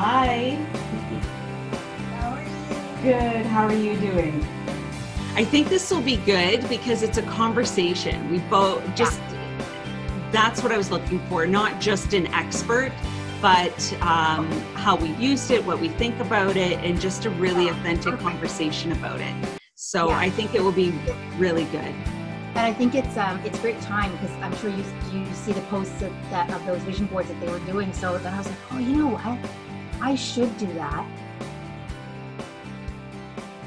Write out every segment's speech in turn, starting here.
Hi. How are you? Good. How are you doing? I think this will be good because it's a conversation. We both just, that's what I was looking for, not just an expert, but um, how we used it, what we think about it, and just a really authentic conversation about it. So Yeah. I think it will be really good. And I think it's um it's great time because I'm sure you you see the posts of that of those vision boards that they were doing. So then I was like, oh, you know what? I should do that.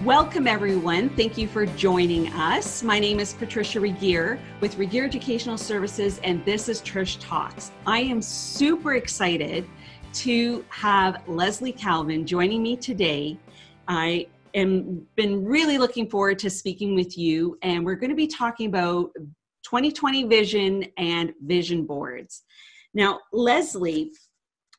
Welcome, everyone. Thank you for joining us. My name is Patricia Regier with Regier Educational Services, and this is Trish Talks. I am super excited to have Lesley Calvin joining me today. I am been really looking forward to speaking with you, and we're going to be talking about 2020 vision and vision boards. Now, Lesley,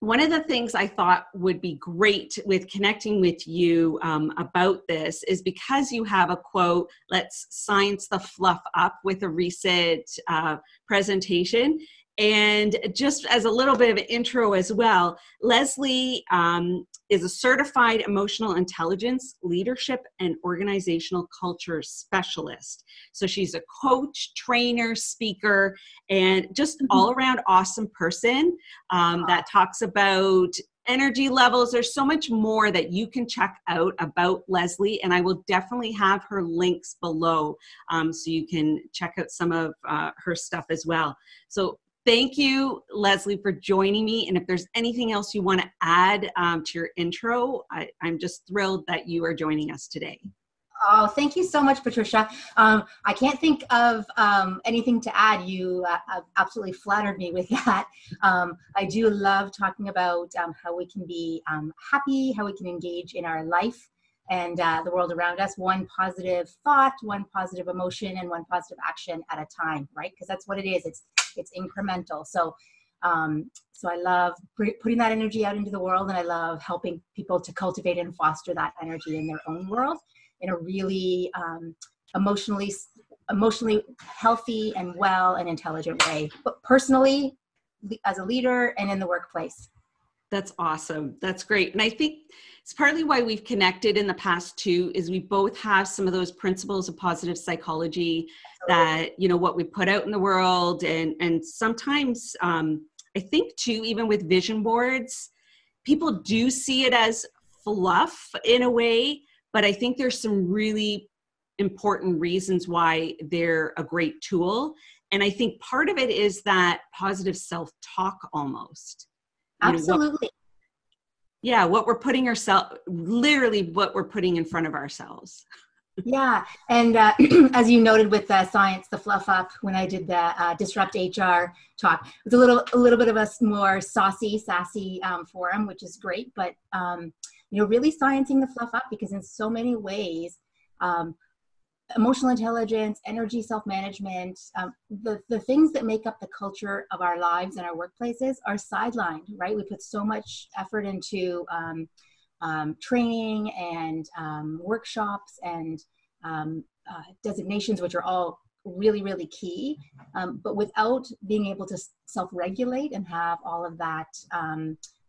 one of the things I thought would be great with connecting with you um, about this is because you have a quote, let's science the fluff up with a recent uh, presentation. And just as a little bit of an intro as well, Lesley um, is a certified emotional intelligence, leadership, and organizational culture specialist. So she's a coach, trainer, speaker, and just an all around awesome person um, that talks about energy levels. There's so much more that you can check out about Lesley, and I will definitely have her links below um, so you can check out some of uh, her stuff as well. So thank you, Lesley, for joining me. And if there's anything else you want to add um, to your intro, I, I'm just thrilled that you are joining us today. Oh, thank you so much, Patricia. Um, I can't think of um, anything to add. You uh, absolutely flattered me with that. Um, I do love talking about um, how we can be um, happy, how we can engage in our life and uh, the world around us, one positive thought, one positive emotion, and one positive action at a time, right? Because that's what it is. It's it's incremental. So. Um, so I love put- putting that energy out into the world, and I love helping people to cultivate and foster that energy in their own world in a really um, emotionally emotionally healthy and well and intelligent way but personally as a leader and in the workplace That's awesome. That's great. And I think it's partly why we've connected in the past too, is we both have some of those principles of positive psychology that, you know, what we put out in the world. And, and sometimes um, I think too, even with vision boards, people do see it as fluff in a way, but I think there's some really important reasons why they're a great tool. And I think part of it is that positive self talk almost you know, what- absolutely yeah what we're putting ourselves literally what we're putting in front of ourselves. Yeah and uh, as you noted with uh, science the fluff up when i did the uh, disrupt hr talk it was a little a little bit of a more saucy sassy um, forum which is great but um, you know really sciencing the fluff up because in so many ways um, emotional intelligence energy self-management um, the, the things that make up the culture of our lives and our workplaces are sidelined right we put so much effort into um, um, training and um, workshops and um, uh, designations, which are all really, really key. Um, but without being able to self regulate and have all of that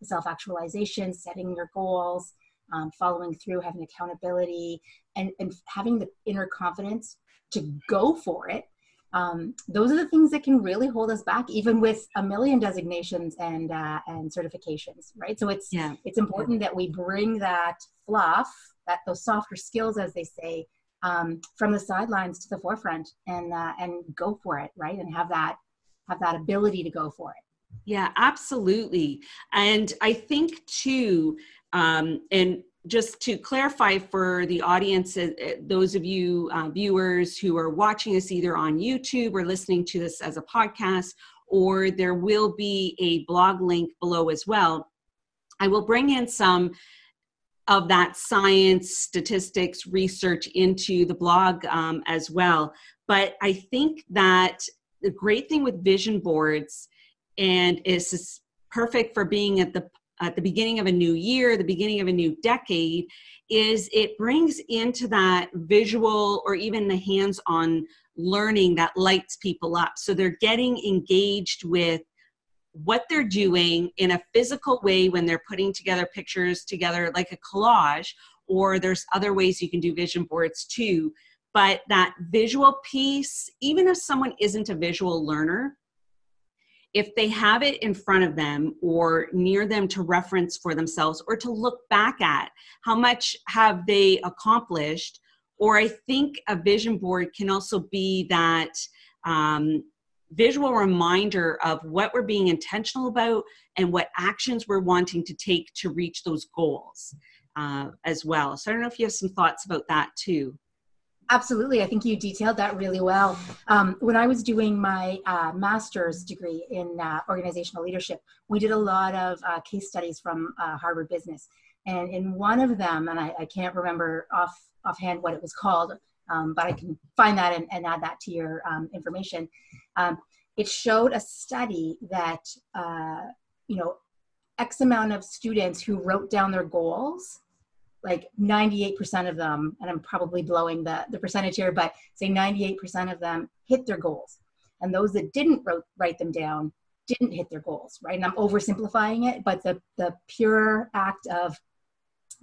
self actualization, setting your goals, um, following through, having accountability, and, and having the inner confidence to go for it. Um, those are the things that can really hold us back, even with a million designations and uh, and certifications, right? So it's yeah it's important that we bring that fluff, that those softer skills, as they say, um, from the sidelines to the forefront, and uh, and go for it, right? And have that have that ability to go for it. Yeah absolutely and i think too um, and just to clarify for the audience uh, uh, those of you uh, viewers who are watching this either on youtube or listening to this as a podcast or there will be a blog link below as well i will bring in some of that science, statistics, research into the blog um, as well. But I think that the great thing with vision boards, and is perfect for being at the at the beginning of a new year, the beginning of a new decade, is it brings into that visual or even the hands-on learning that lights people up. So they're getting engaged with what they're doing in a physical way when they're putting together pictures together like a collage or there's other ways you can do vision boards too but that visual piece even if someone isn't a visual learner if they have it in front of them or near them to reference for themselves or to look back at how much have they accomplished or i think a vision board can also be that um, visual reminder of what we're being intentional about and what actions we're wanting to take to reach those goals uh, as well. So i don't know if you have some thoughts about that too Absolutely. I think you detailed that really well. Um, when I was doing my uh, master's degree in uh, organizational leadership, we did a lot of uh, case studies from uh, Harvard Business. And in one of them, and I, I, can't remember off offhand what it was called, um, but I can find that and, and add that to your um, information. Um, it showed a study that, uh, you know, X amount of students who wrote down their goals like 98% of them, and I'm probably blowing the, the percentage here, but say 98% of them hit their goals. And those that didn't wrote, write them down didn't hit their goals, right? And I'm oversimplifying it, but the, the pure act of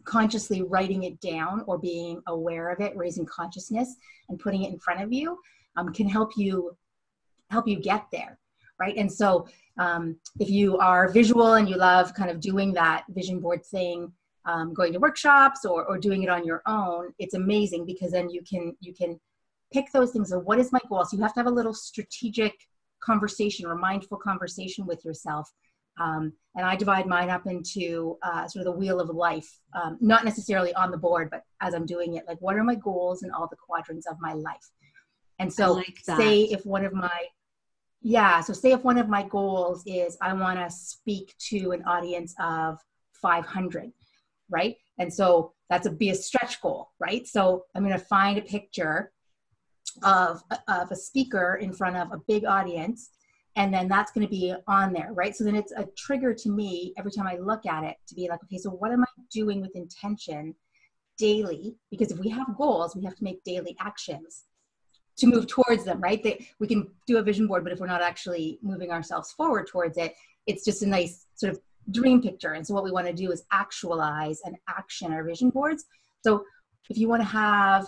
consciously writing it down or being aware of it, raising consciousness and putting it in front of you um, can help you help you get there, right? And so um, if you are visual and you love kind of doing that vision board thing, um, going to workshops or, or doing it on your own it's amazing because then you can you can pick those things of what is my goal. So you have to have a little strategic conversation or mindful conversation with yourself. Um, and i divide mine up into uh, sort of the wheel of life um, not necessarily on the board but as i'm doing it like what are my goals in all the quadrants of my life. And so like say if one of my yeah so say if one of my goals is i want to speak to an audience of 500 right? And so that's a be a stretch goal, right? So I'm going to find a picture of of a speaker in front of a big audience and then that's going to be on there right so then it's a trigger to me every time i look at it to be like okay so what am i doing with intention daily because if we have goals we have to make daily actions to move towards them right we can do a vision board but if we're not actually moving ourselves forward towards it it's just a nice sort of dream picture. And so what we want to do is actualize and action our vision boards. So if you want to have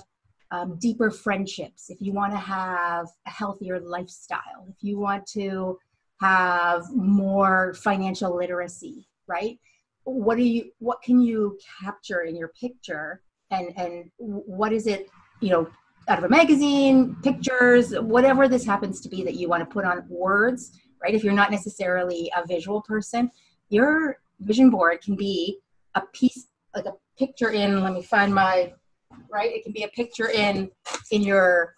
um, deeper friendships, if you want to have a healthier lifestyle, if you want to have more financial literacy, right? What do you what can you capture in your picture and and what is it, you know, out of a magazine, pictures, whatever this happens to be that you want to put on words, right? If you're not necessarily a visual person, your vision board can be a piece like a picture in let me find my right it can be a picture in in your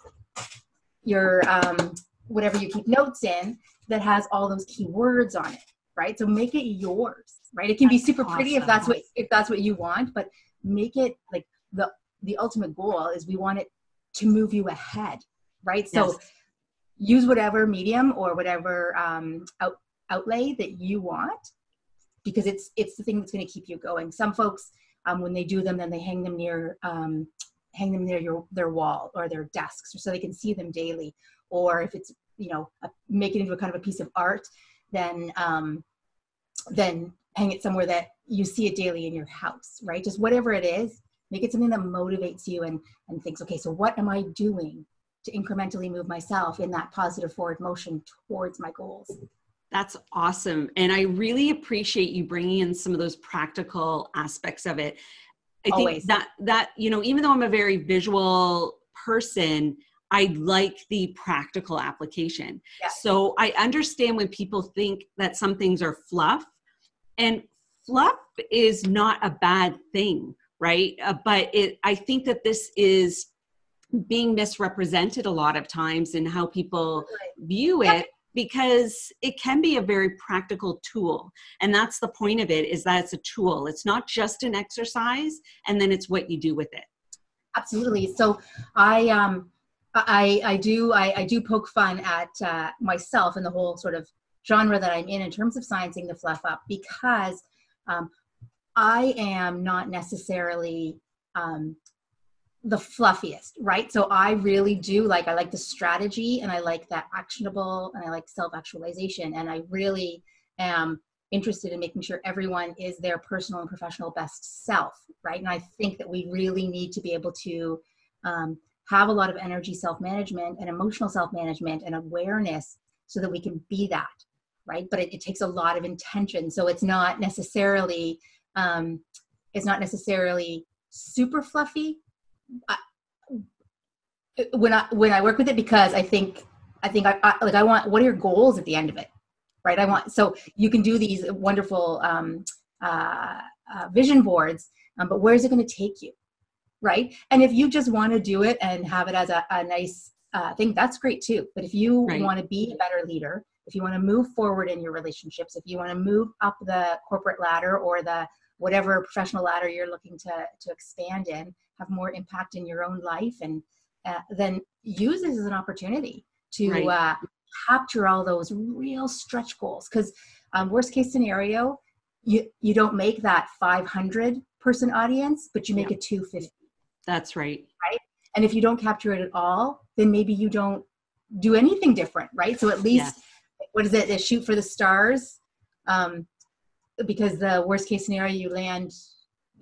your um whatever you keep notes in that has all those key words on it right so make it yours right it can that's be super awesome. pretty if that's what if that's what you want but make it like the the ultimate goal is we want it to move you ahead right so yes. use whatever medium or whatever um, out, outlay that you want because it's it's the thing that's going to keep you going. Some folks, um, when they do them, then they hang them near um, hang them near your their wall or their desks, so they can see them daily. Or if it's you know a, make it into a kind of a piece of art, then um, then hang it somewhere that you see it daily in your house, right? Just whatever it is, make it something that motivates you and and thinks, okay, so what am I doing to incrementally move myself in that positive forward motion towards my goals? That's awesome. And I really appreciate you bringing in some of those practical aspects of it. I Always. think that that you know even though I'm a very visual person, I like the practical application. Yes. So I understand when people think that some things are fluff and fluff is not a bad thing, right? Uh, but it I think that this is being misrepresented a lot of times in how people view it because it can be a very practical tool. And that's the point of it is that it's a tool. It's not just an exercise and then it's what you do with it. Absolutely. So i um i i do i, I do poke fun at uh, myself and the whole sort of genre that i'm in in terms of sciencing the fluff up because um, i am not necessarily um, the fluffiest, right? So I really do like I like the strategy and I like that actionable and I like self-actualization and I really am interested in making sure everyone is their personal and professional best self, right? And I think that we really need to be able to um, have a lot of energy self management and emotional self management and awareness so that we can be that, right? But it, it takes a lot of intention. So it's not necessarily um, it's not necessarily super fluffy. I, when I when I work with it because I think I think I, I, like I want what are your goals at the end of it, right? I want so you can do these wonderful um, uh, uh, vision boards, um, but where is it going to take you, right? And if you just want to do it and have it as a, a nice uh, thing, that's great too. But if you right. want to be a better leader, if you want to move forward in your relationships, if you want to move up the corporate ladder or the whatever professional ladder you're looking to to expand in, have more impact in your own life and uh, then use this as an opportunity to right. uh, capture all those real stretch goals. Because um, worst case scenario, you you don't make that 500 person audience, but you make yeah. it 250. That's right. Right. And if you don't capture it at all, then maybe you don't do anything different, right? So at least, what is it? shoot for the stars. Um, because the worst case scenario, you land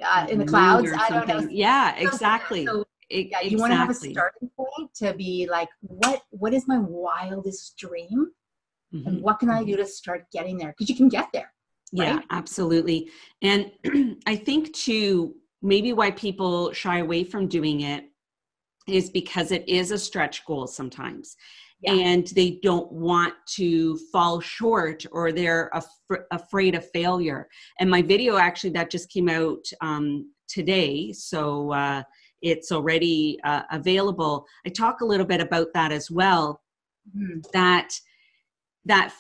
uh, in the clouds. I don't know. Yeah, exactly. So it, yeah, you exactly. want to have a starting point to be like, what what is my wildest dream, mm-hmm. and what can I do to start getting there? Because you can get there. Right? Yeah, absolutely. And I think too, maybe why people shy away from doing it is because it is a stretch goal sometimes. Yeah. and they don't want to fall short or they're af- afraid of failure. And my video actually that just came out um, today, so uh, it's already uh, available. I talk a little bit about that as well. Mm-hmm. That that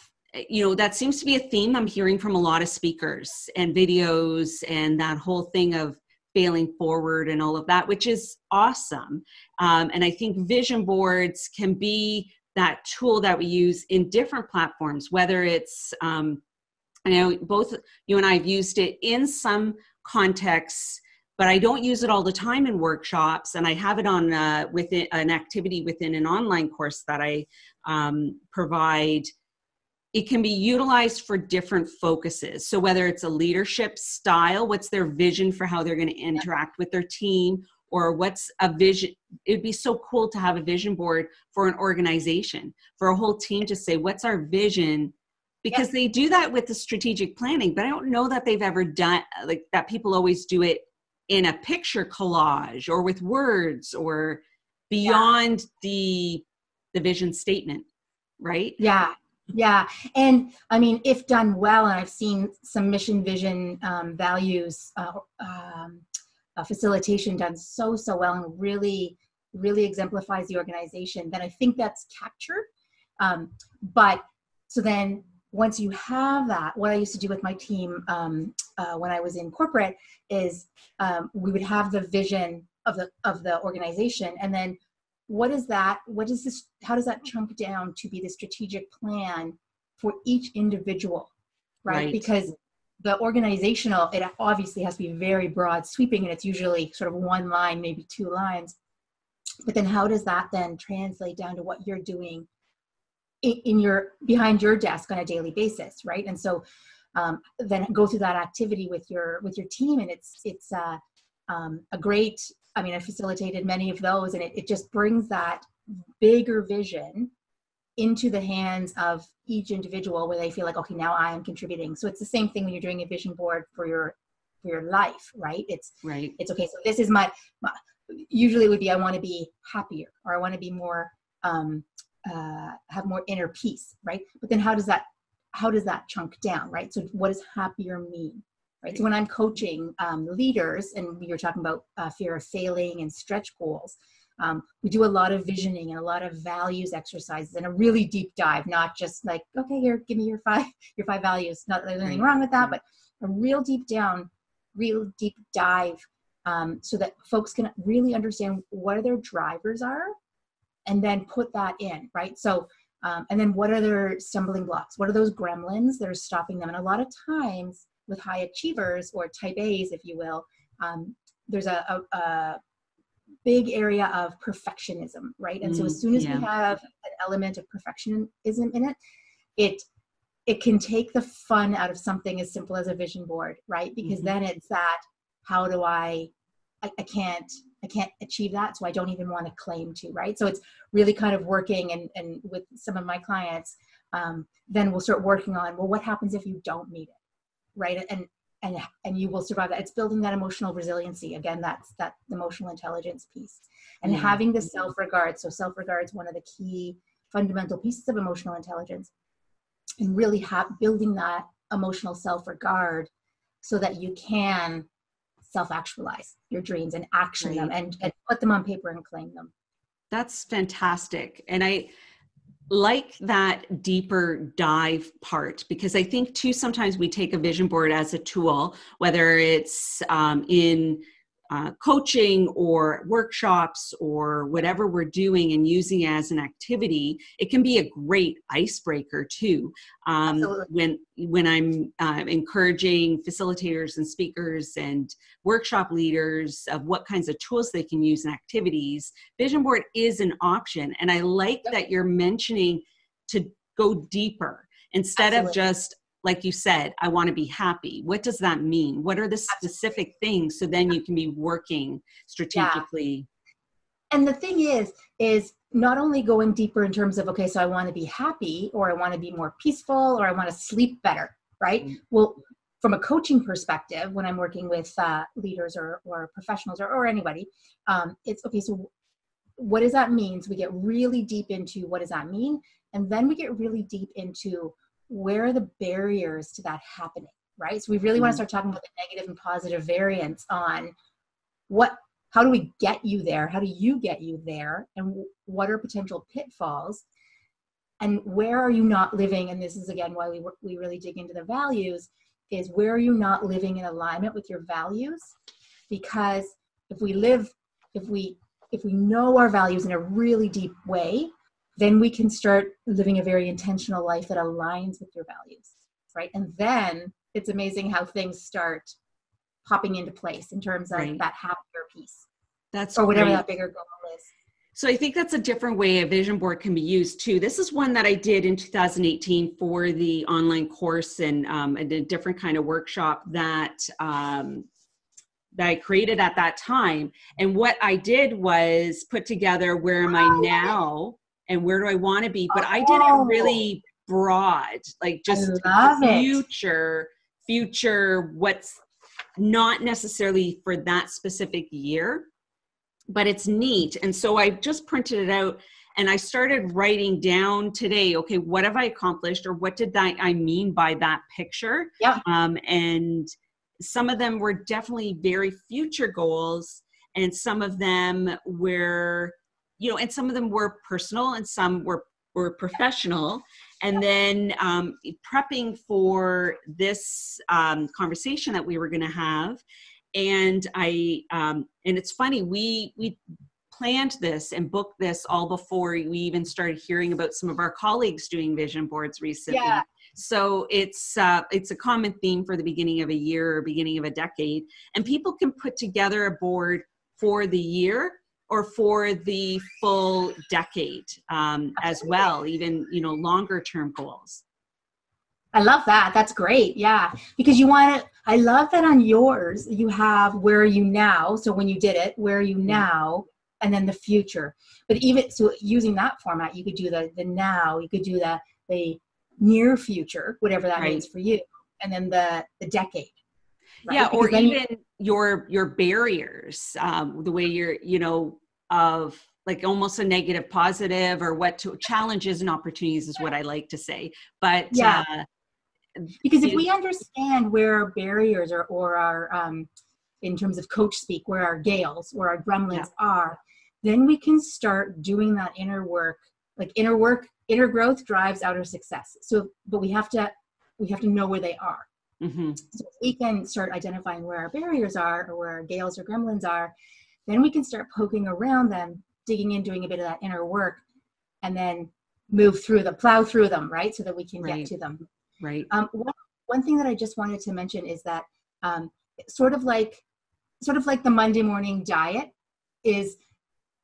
you know that seems to be a theme I'm hearing from a lot of speakers and videos and that whole thing of failing forward and all of that, which is awesome. Um, and I think vision boards can be that tool that we use in different platforms, whether it's um, I know both you and I have used it in some contexts but I don't use it all the time in workshops. And I have it on uh, within an activity within an online course that I um, provide. It can be utilized for different focuses. So whether it's a leadership style, what's their vision for how they're going to interact with their team, or what's a vision it'd be so cool to have a vision board for an organization for a whole team to say what's our vision? Because they do that with the strategic planning but i don't know that they've ever done like that people always do it in a picture collage or with words or beyond yeah. the the vision statement right? Yeah yeah. And i mean if done well and i've seen some mission vision um, values uh, um, uh, facilitation done so so well and really really exemplifies the organization then i think that's captured um, but so then once you have that, what I used to do with my team um, uh, when I was in corporate is um, we would have the vision of the of the organization, and then what is that? What is this? How does that chunk down to be the strategic plan for each individual, right? right. Because the organizational, it obviously has to be very broad sweeping, and it's usually sort of one line, maybe two lines. But then, how does that then translate down to what you're doing in your behind your desk on a daily basis right and so um, then go through that activity with your with your team and it's it's uh, um, a great i mean i facilitated many of those and it, it just brings that bigger vision into the hands of each individual where they feel like okay now i am contributing so it's the same thing when you're doing a vision board for your for your life right it's right it's okay so this is my, my usually it would be i want to be happier or i want to be more um, uh, have more inner peace, right? But then how does that how does that chunk down, right? So what does happier mean, right? So when I'm coaching um, leaders, and we were talking about uh, fear of failing and stretch goals, um, we do a lot of visioning and a lot of values exercises and a really deep dive, not just like, okay, here, give me your five your five values. Not that there's anything wrong with that, but a real deep down, real deep dive, um, so that folks can really understand what their drivers are and then put that in, right? So, um, and then what are their stumbling blocks? What are those gremlins that are stopping them? And a lot of times with high achievers or type A's, if you will, um, there's a, a, a, big area of perfectionism, right? And mm, so as mm, soon as yeah. we have an element of perfectionism in it, it it can take the fun out of something as simple as a vision board, right? Because mm-hmm. then it's that how do I, I, I can't I can't achieve that, so I don't even want to claim to, right? So it's really kind of working and and with some of my clients, um, then we'll start working on well, what happens if you don't meet it, right? And and and you will survive that. It's building that emotional resiliency. Again, that's that emotional intelligence piece, and mm-hmm. having the self regard. So self regard is one of the key fundamental pieces of emotional intelligence and really have building that emotional self-regard so that you can self-actualize your dreams and action right. them and, and put them on paper and claim them that's fantastic and i like that deeper dive part because i think too sometimes we take a vision board as a tool whether it's um, in uh, coaching or workshops or whatever we're doing and using as an activity, it can be a great icebreaker too. Um, when when I'm uh, encouraging facilitators and speakers and workshop leaders of what kinds of tools they can use in activities, vision board is an option, and I like yep. that you're mentioning to go deeper instead Absolutely. of just like you said, I want to be happy. What does that mean? What are the specific things so then you can be working strategically? Yeah. And the thing is, is not only going deeper in terms of, okay, so I want to be happy or I want to be more peaceful or I want to sleep better, right? Mm-hmm. Well, from a coaching perspective, when I'm working with uh, leaders or, or professionals or, or anybody, um, it's okay, so what does that mean? So we get really deep into what does that mean? And then we get really deep into where are the barriers to that happening right? So we really mm-hmm. want to start talking about the negative and positive variants on what how do we get you there? How do you get you there? And what are potential pitfalls? And where are you not living? And this is again why we, we really dig into the values is where are you not living in alignment with your values? Because if we live if we if we know our values in a really deep way then we can start living a very intentional life that aligns with your values right and then it's amazing how things start popping into place in terms of right. that happier piece that's or whatever great. that bigger goal is so I think that's a different way a vision board can be used too. This is one that I did in 2018 for the online course and um, a different kind of workshop that um, that I created at that time. And what I did was put together where am I now and where do I want to be? But I did it oh. really broad, like just future, it. future, what's not necessarily for that specific year, but it's neat. And so I just printed it out and I started writing down today, okay, what have I accomplished or what did that I mean by that picture? Yeah. Um, and some of them were definitely very future goals and some of them were you know, and some of them were personal and some were were professional. And then um, prepping for this um, conversation that we were going to have, and I um, and it's funny we we planned this and booked this all before we even started hearing about some of our colleagues doing vision boards recently. Yeah. So it's uh, it's a common theme for the beginning of a year or beginning of a decade, and people can put together a board for the year or for the full decade um, as well, even you know longer term goals. I love that. That's great. Yeah, because you want to. I love that on yours you have where are you now. So when you did it, where are you now, and then the future. But even so, using that format, you could do the the now. You could do the the near future, whatever that right. means for you, and then the the decade. Right? Yeah, because or even your your barriers, um, the way you're, you know, of like almost a negative positive or what to challenges and opportunities is what I like to say. But yeah. Uh, because if we understand where our barriers are or our um, in terms of coach speak where our gales or our gremlins yeah. are then we can start doing that inner work like inner work inner growth drives outer success so but we have to we have to know where they are mm-hmm. so we can start identifying where our barriers are or where our gales or gremlins are then we can start poking around them, digging in, doing a bit of that inner work, and then move through them, plow through them, right? So that we can right. get to them. Right. Um, one, one thing that I just wanted to mention is that um, sort of like sort of like the Monday morning diet is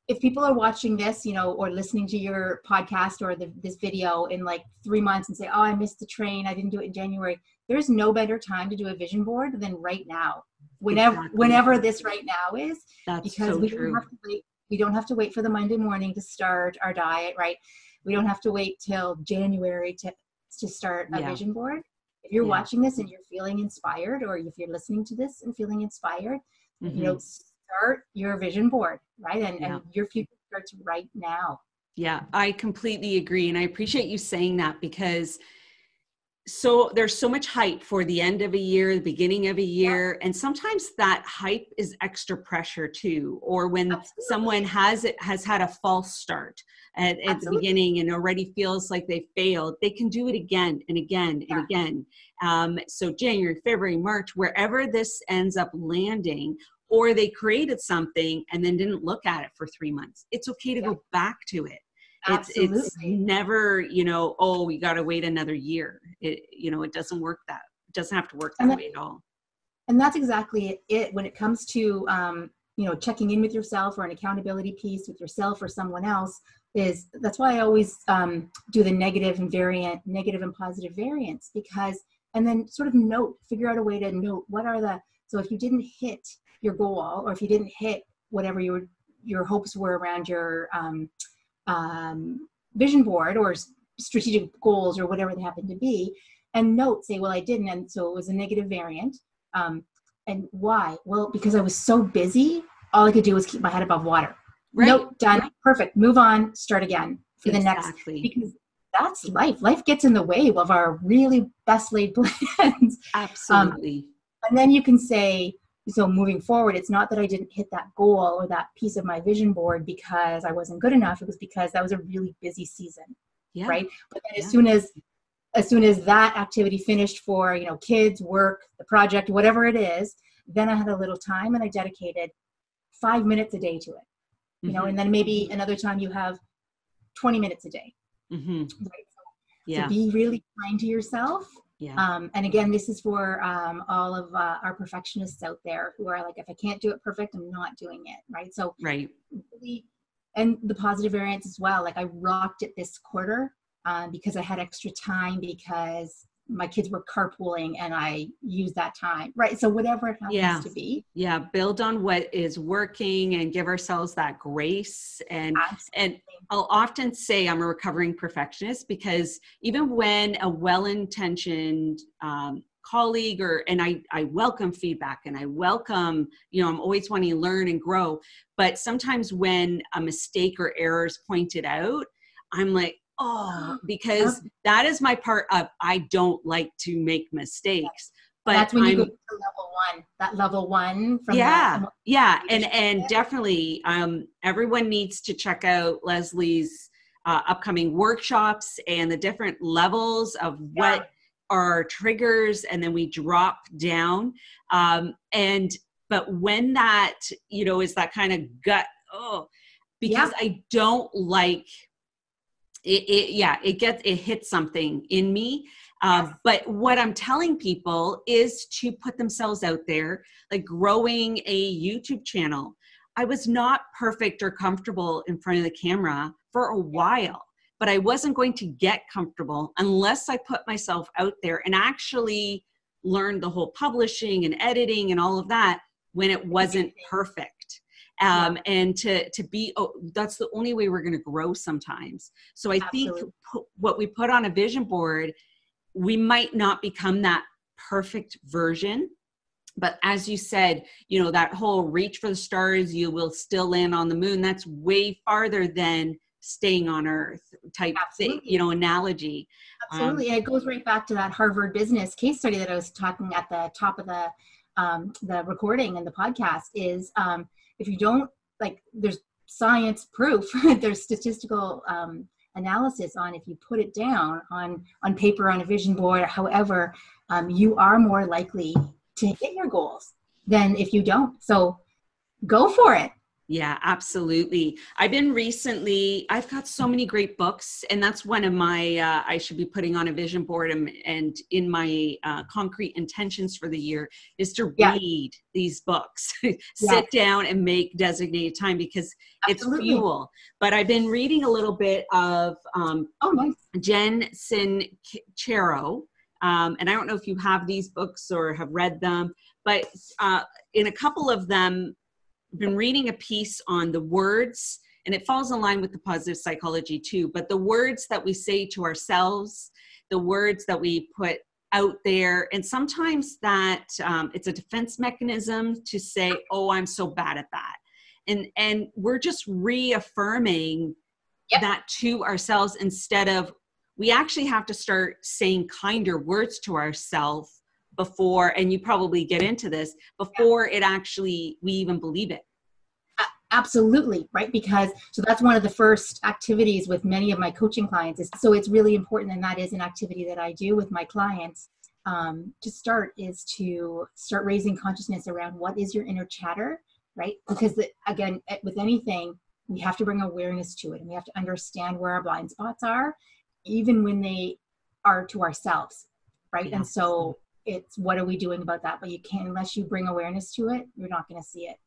if people are watching this, you know, or listening to your podcast or the, this video in like three months and say, "Oh, I missed the train. I didn't do it in January." There's no better time to do a vision board than right now. Whenever, exactly. whenever this right now is, That's because so we true. don't have to wait. We don't have to wait for the Monday morning to start our diet, right? We don't have to wait till January to to start a yeah. vision board. If you're yeah. watching this and you're feeling inspired, or if you're listening to this and feeling inspired, mm-hmm. you know, start your vision board, right? And, yeah. and your future starts right now. Yeah, I completely agree. And I appreciate you saying that because so there's so much hype for the end of a year the beginning of a year yeah. and sometimes that hype is extra pressure too or when Absolutely. someone has it has had a false start at, at the beginning and already feels like they failed they can do it again and again yeah. and again um, so january february march wherever this ends up landing or they created something and then didn't look at it for three months it's okay to yeah. go back to it it's it's never you know oh we got to wait another year. It you know it doesn't work that it doesn't have to work that, that way at all. And that's exactly it when it comes to um, you know checking in with yourself or an accountability piece with yourself or someone else is that's why i always um, do the negative and variant negative and positive variants because and then sort of note figure out a way to note what are the so if you didn't hit your goal or if you didn't hit whatever your your hopes were around your um, um, vision board or strategic goals or whatever they happen to be and note say well i didn't and so it was a negative variant. Um, and why? Well because i was so busy all i could do was keep my head above water. Right. nope done. Right. perfect. Move on. Start again for exactly. the next because that's life. Life gets in the way of our really best laid plans. Absolutely. um, and then you can say so moving forward it's not that i didn't hit that goal or that piece of my vision board because i wasn't good enough it was because that was a really busy season yeah. right but then yeah. as soon as as soon as that activity finished for you know kids work the project whatever it is then i had a little time and i dedicated five minutes a day to it you mm-hmm. know and then maybe another time you have 20 minutes a day mm-hmm. right yeah. so be really kind to yourself yeah. Um, and again, this is for um, all of uh, our perfectionists out there who are like, if I can't do it perfect, I'm not doing it. Right. So, right. Really, and the positive variants as well. Like I rocked it this quarter um, because I had extra time because my kids were carpooling and I used that time. Right. So whatever it happens yeah. to be. Yeah. Build on what is working and give ourselves that grace. And Absolutely. and I'll often say I'm a recovering perfectionist because even when a well-intentioned um, colleague or and I, I welcome feedback and I welcome, you know, I'm always wanting to learn and grow. But sometimes when a mistake or error is pointed out, I'm like, oh, because that is my part of I don't like to make mistakes. But that's when you I'm, go to level one. That level one from yeah, that, yeah, and and definitely, um, everyone needs to check out Lesley's uh, upcoming workshops and the different levels of what are triggers, and then we drop down. Um, and but when that you know is that kind of gut oh because yeah. I don't like it, it, yeah it gets it hits something in me. Uh, yes. but what i'm telling people is to put themselves out there like growing a youtube channel. I was not perfect or comfortable in front of the camera for a while but i wasn't going to get comfortable unless i put myself out there and actually learned the whole publishing and editing and all of that when it wasn't perfect um, and to to be oh, that's the only way we're going to grow sometimes. So i Absolutely. think what we put on a vision board we might not become that perfect version but as you said you know that whole reach for the stars you will still land on the moon that's way farther than staying on earth type thing, you know analogy. Absolutely um, it goes right back to that harvard business case study that i was talking at the top of the um, the recording and the podcast is um, if you don't like there's science proof there's statistical um, analysis on if you put it down on on paper on a vision board however um, you are more likely to hit your goals than if you don't. So go for it Yeah, absolutely. I've been recently, I've got so many great books, and that's one of my, uh, I should be putting on a vision board and, and in my uh, concrete intentions for the year is to yeah. read these books, sit yeah. down and make designated time because Absolutely. it's fuel. But I've been reading a little bit of um, oh, nice. Jen Sincero. Um, and I don't know if you have these books or have read them, but uh, in a couple of them, been reading a piece on the words, and it falls in line with the positive psychology too, but the words that we say to ourselves, the words that we put out there, and sometimes that um, it's a defense mechanism to say, oh, I'm so bad at that. And, and we're just reaffirming yep. that to ourselves instead of we actually have to start saying kinder words to ourselves before and you probably get into this before it actually we even believe it. Absolutely right? Because so that's one of the first activities with many of my coaching clients is so it's really important and that is an activity that i do with my clients um, to start is to start raising consciousness around what is your inner chatter right? Because the, again with anything we have to bring awareness to it and we have to understand where our blind spots are even when they are to ourselves right? Yeah. and so it's what are we doing about that? But you can't unless you bring awareness to it you're not going to see it.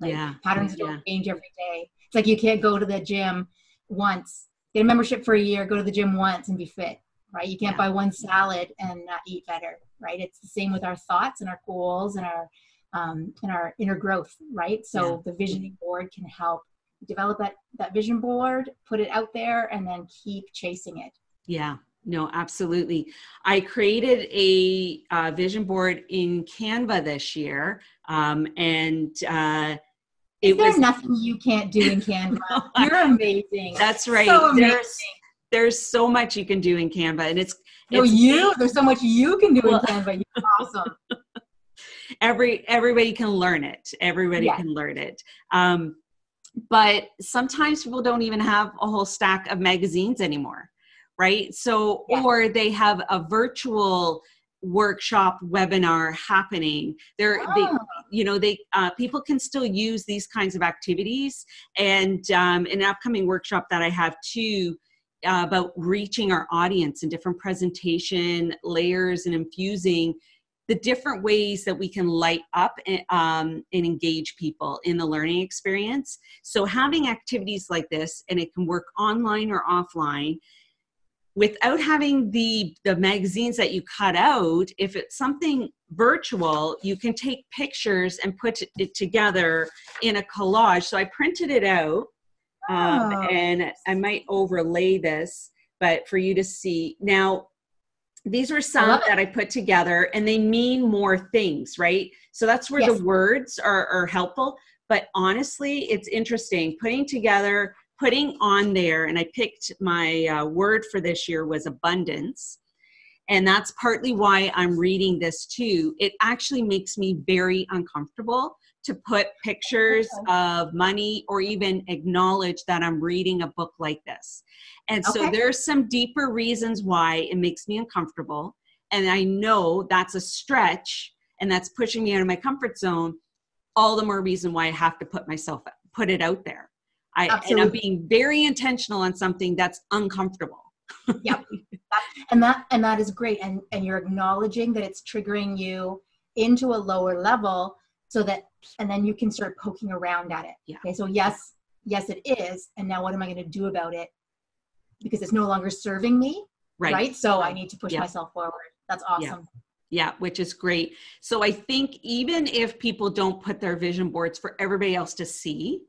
Like yeah. patterns yeah. don't change every day. It's like you can't go to the gym once get a membership for a year go to the gym once and be fit right? You can't yeah. buy one salad and not eat better right? It's the same with our thoughts and our goals and our um, and our inner growth right? So the visioning board can help develop that that vision board put it out there and then keep chasing it. Yeah no, absolutely. I created a uh, vision board in Canva this year, um, and uh, it Is there was nothing you can't do in Canva. You're amazing. That's right. So amazing. There's, there's so much you can do in Canva, and it's no it's, you. There's so much you can do well, in Canva. You're awesome. Every everybody can learn it. Everybody yes. can learn it. Um, but sometimes people don't even have a whole stack of magazines anymore right? So, yeah. or they have a virtual workshop webinar happening there oh. they you know they uh, people can still use these kinds of activities and um, an upcoming workshop that i have too uh, about reaching our audience in different presentation layers and infusing the different ways that we can light up and, um, and engage people in the learning experience so having activities like this and it can work online or offline without having the the magazines that you cut out if it's something virtual you can take pictures and put it together in a collage. So i printed it out um, oh. and i might overlay this but for you to see. Now these were some I that i put together and they mean more things right? So that's where yes. the words are, are helpful. But honestly it's interesting. Putting together putting on there, and I picked my uh, word for this year was abundance. And that's partly why I'm reading this too. It actually makes me very uncomfortable to put pictures of money or even acknowledge that I'm reading a book like this. And so okay. there's some deeper reasons why it makes me uncomfortable. And I know that's a stretch and that's pushing me out of my comfort zone. All the more reason why I have to put myself put it out there. I, and I'm being very intentional on something that's uncomfortable. yep. And that and that is great. And and you're acknowledging that it's triggering you into a lower level so that and then you can start poking around at it. Yeah. Okay. So yes, yes it is. And now what am I going to do about it? Because it's no longer serving me. Right. Right. So I need to push yeah. myself forward. That's awesome. Yeah. Yeah, which is great. So I think even if people don't put their vision boards for everybody else to see,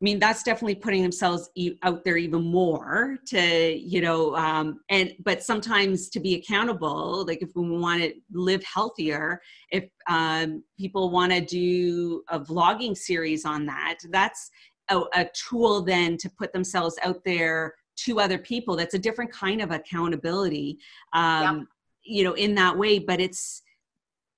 I mean, that's definitely putting themselves out there even more to, you know, um, and but sometimes to be accountable, like if we want to live healthier, if um, people want to do a vlogging series on that, that's a, a tool then to put themselves out there to other people. That's a different kind of accountability, um, you know, in that way. But it's,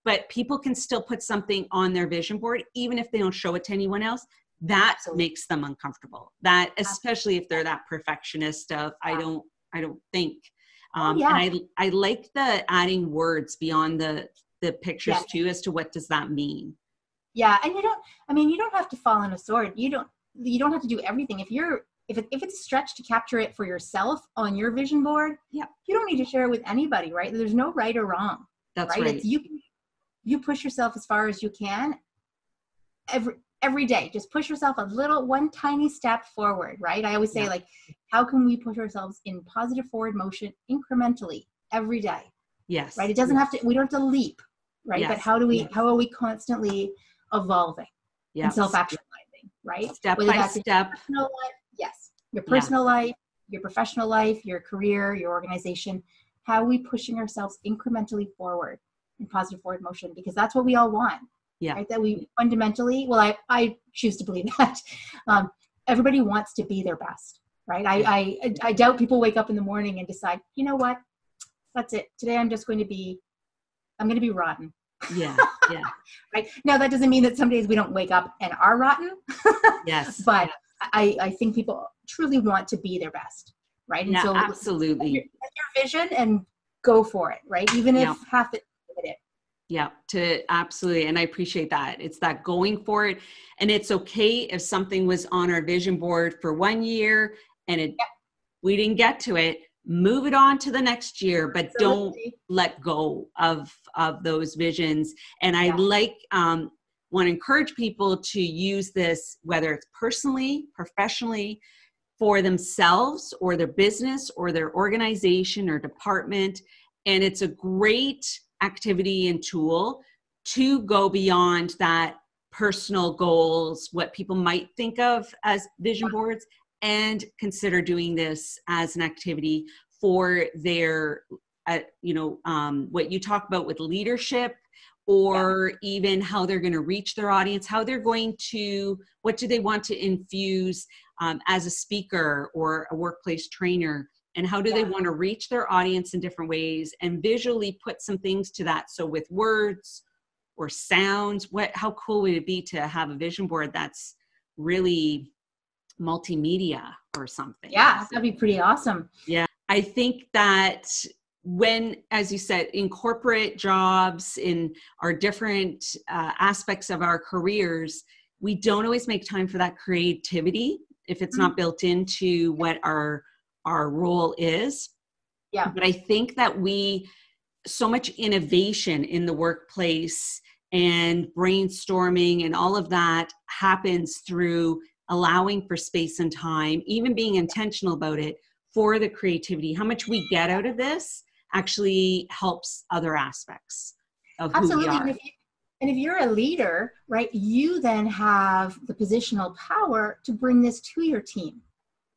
but people can still put something on their vision board, even if they don't show it to anyone else that Absolutely. makes them uncomfortable that especially if they're that perfectionist of i don't i don't think oh, um, oh, yeah. and i i like the adding words beyond the the pictures too as to what does that mean Yeah, and you don't. I mean, you don't have to fall on a sword. You don't. You don't have to do everything. If you're if, it, if it's a stretch to capture it for yourself on your vision board, yeah, you don't need to share it with anybody, right? There's no right or wrong. That's right. right. It's you you push yourself as far as you can every every day. Just push yourself a little one tiny step forward, right? I always say yeah. like how can we push ourselves in positive forward motion incrementally every day? Yes. Right? It doesn't yes. have to we don't have to leap, right? Yes. But how do we yes. how are we constantly evolving yes. and self-actualizing, right? Step Whether by step. Life, yes. Your personal yeah. life, your professional life, your career, your organization. How are we pushing ourselves incrementally forward in positive forward motion? Because that's what we all want. Yeah. Right? That we fundamentally, well, I, I choose to believe that. Um, everybody wants to be their best, right? I, I, I doubt people wake up in the morning and decide, you know what? That's it. Today I'm just going to be, I'm going to be rotten. Yeah. Yeah. right. Now that doesn't mean that some days we don't wake up and are rotten. yes. But I, I think people truly want to be their best. Right. And yeah, so absolutely. Your, your, vision and go for it. Right. Even if yeah. half it. Yeah, to absolutely. And I appreciate that. It's that going for it. And it's okay if something was on our vision board for one year and it yeah. we didn't get to it move it on to the next year but Absolutely. don't let go of of those visions and i like um want to encourage people to use this whether it's personally professionally for themselves or their business or their organization or department and it's a great activity and tool to go beyond that personal goals what people might think of as vision boards and consider doing this as an activity for their uh, you know um, what you talk about with leadership or yeah. even how they're going to reach their audience how they're going to what do they want to infuse um, as a speaker or a workplace trainer and how do yeah. they want to reach their audience in different ways and visually put some things to that so with words or sounds what how cool would it be to have a vision board that's really multimedia or something. Yeah, that'd be pretty awesome. Yeah. I think that when, as you said, in corporate jobs, in our different uh, aspects of our careers, we don't always make time for that creativity if it's mm-hmm. not built into what our our role is. Yeah. But I think that we so much innovation in the workplace and brainstorming and all of that happens through allowing for space and time, even being intentional about it for the creativity. How much we get out of this actually helps other aspects of Absolutely. who we are. And if, you, and if you're a leader, right, you then have the positional power to bring this to your team,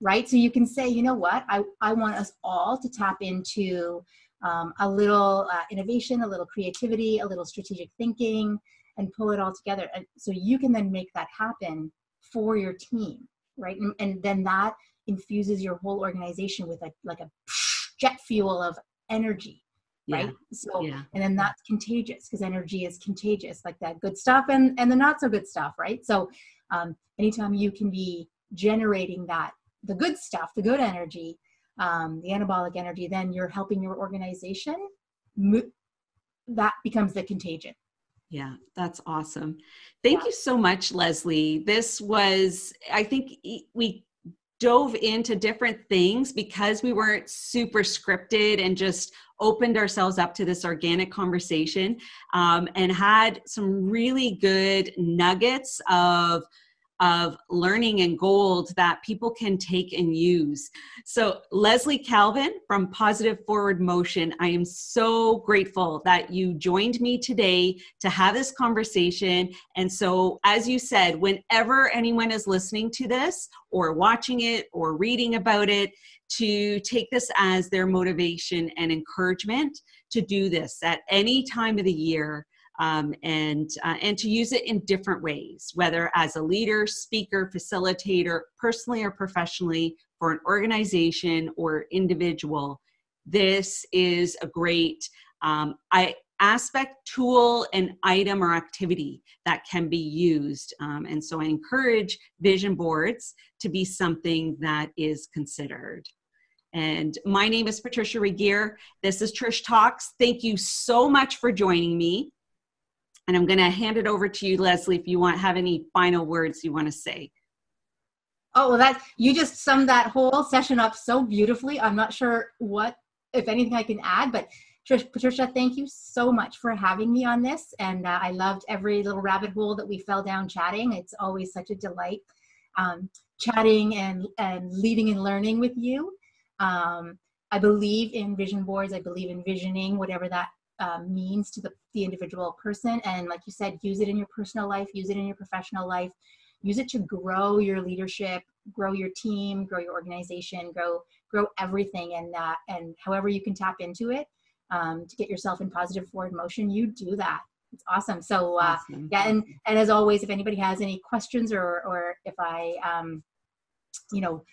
right? So you can say, you know what, I, I want us all to tap into um, a little uh, innovation, a little creativity, a little strategic thinking, and pull it all together. And so you can then make that happen for your team, right? And, and then that infuses your whole organization with a like a jet fuel of energy, right? Yeah. So yeah. and then that's contagious because energy is contagious, like that good stuff and and the not so good stuff, right? So um, anytime you can be generating that the good stuff, the good energy, um, the anabolic energy, then you're helping your organization. Mo- that becomes the contagion yeah, that's awesome. Thank yeah. you so much, Lesley. This was, I think we dove into different things because we weren't super scripted and just opened ourselves up to this organic conversation um, and had some really good nuggets of of learning and gold that people can take and use. So, Lesley Calvin from Positive Forward Motion, I am so grateful that you joined me today to have this conversation. And so, as you said, whenever anyone is listening to this or watching it or reading about it, to take this as their motivation and encouragement to do this at any time of the year um, and uh, and to use it in different ways, whether as a leader, speaker, facilitator, personally or professionally, for an organization or individual. This is a great um, I, aspect, tool, and item or activity that can be used. Um, and so I encourage vision boards to be something that is considered. And my name is Patricia Regier. This is Trish Talks. Thank you so much for joining me. And I'm going to hand it over to you, Lesley, if you want have any final words you want to say. Oh, well, that you just summed that whole session up so beautifully. I'm not sure what, if anything, I can add, but Trish, Patricia, thank you so much for having me on this. And uh, I loved every little rabbit hole that we fell down chatting. It's always such a delight um, chatting and, and leading and learning with you. Um, I believe in vision boards. I believe in visioning, whatever that um, means to the, the individual person. And like you said, use it in your personal life, use it in your professional life use it to grow your leadership grow your team grow your organization grow grow everything and uh, and however you can tap into it um, to get yourself in positive forward motion you do that it's awesome so uh, awesome. yeah and and as always if anybody has any questions or or if i um, you know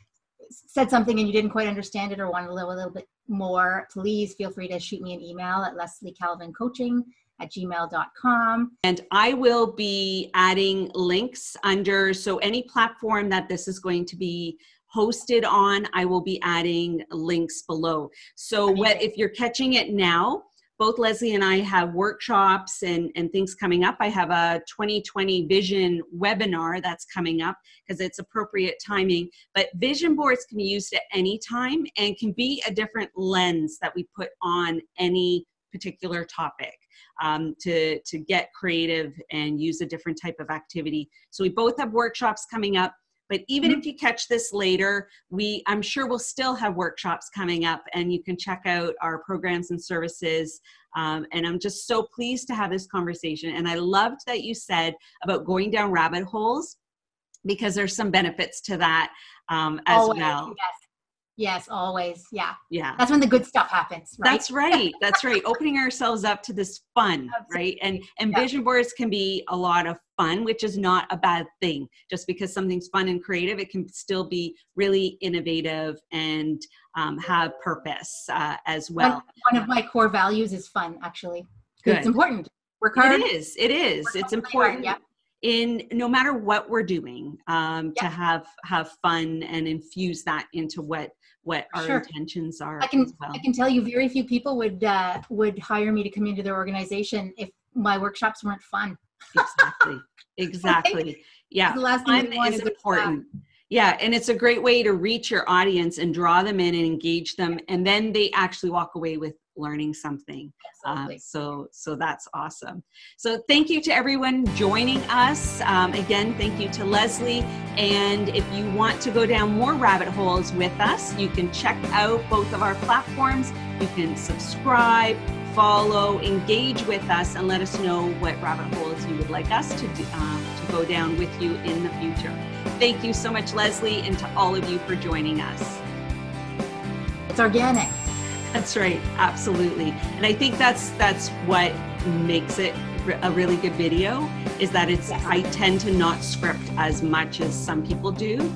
said something and you didn't quite understand it or want a little, a little bit more please feel free to shoot me an email at lesley calvin coaching at gmail.com. And I will be adding links under, so any platform that this is going to be hosted on, I will be adding links below. So what if you're catching it now, both Lesley and I have workshops and, and things coming up. I have a 2020 vision webinar that's coming up because it's appropriate timing. But vision boards can be used at any time and can be a different lens that we put on any particular topic um, to, to get creative and use a different type of activity. So we both have workshops coming up. But even mm-hmm. if you catch this later, we I'm sure we'll still have workshops coming up, and you can check out our programs and services. Um, and I'm just so pleased to have this conversation. And I loved that you said about going down rabbit holes because there's some benefits to that um, as Always, well. Yes. Yes, always. Yeah. Yeah. That's when the good stuff happens, right? That's right. That's right. Opening ourselves up to this fun, Absolutely. right? And and yeah. vision boards can be a lot of fun, which is not a bad thing. Just because something's fun and creative, it can still be really innovative and um, have purpose uh, as well. One, one, of my core values is fun, actually. Good. It's important. Work hard. It is. It is. Work it's important. Hard, yeah in no matter what we're doing um, to have have fun and infuse that into what what our sure. intentions are. I can well. I can tell you, very few people would uh, would hire me to come into their organization if my workshops weren't fun. exactly. Exactly. Yeah. The last fun is important. Yeah, and it's a great way to reach your audience and draw them in and engage them, and then they actually walk away with learning something. Uh, so, so that's awesome. So, thank you to everyone joining us. Um, again, thank you to Lesley. And if you want to go down more rabbit holes with us, you can check out both of our platforms. You can subscribe, follow, engage with us, and let us know what rabbit holes you would like us to do, um, to go down with you in the future. Thank you so much, Lesley, and to all of you for joining us. It's organic. That's right, absolutely. And I think that's that's what makes it a really good video is that it's yes. I tend to not script as much as some people do.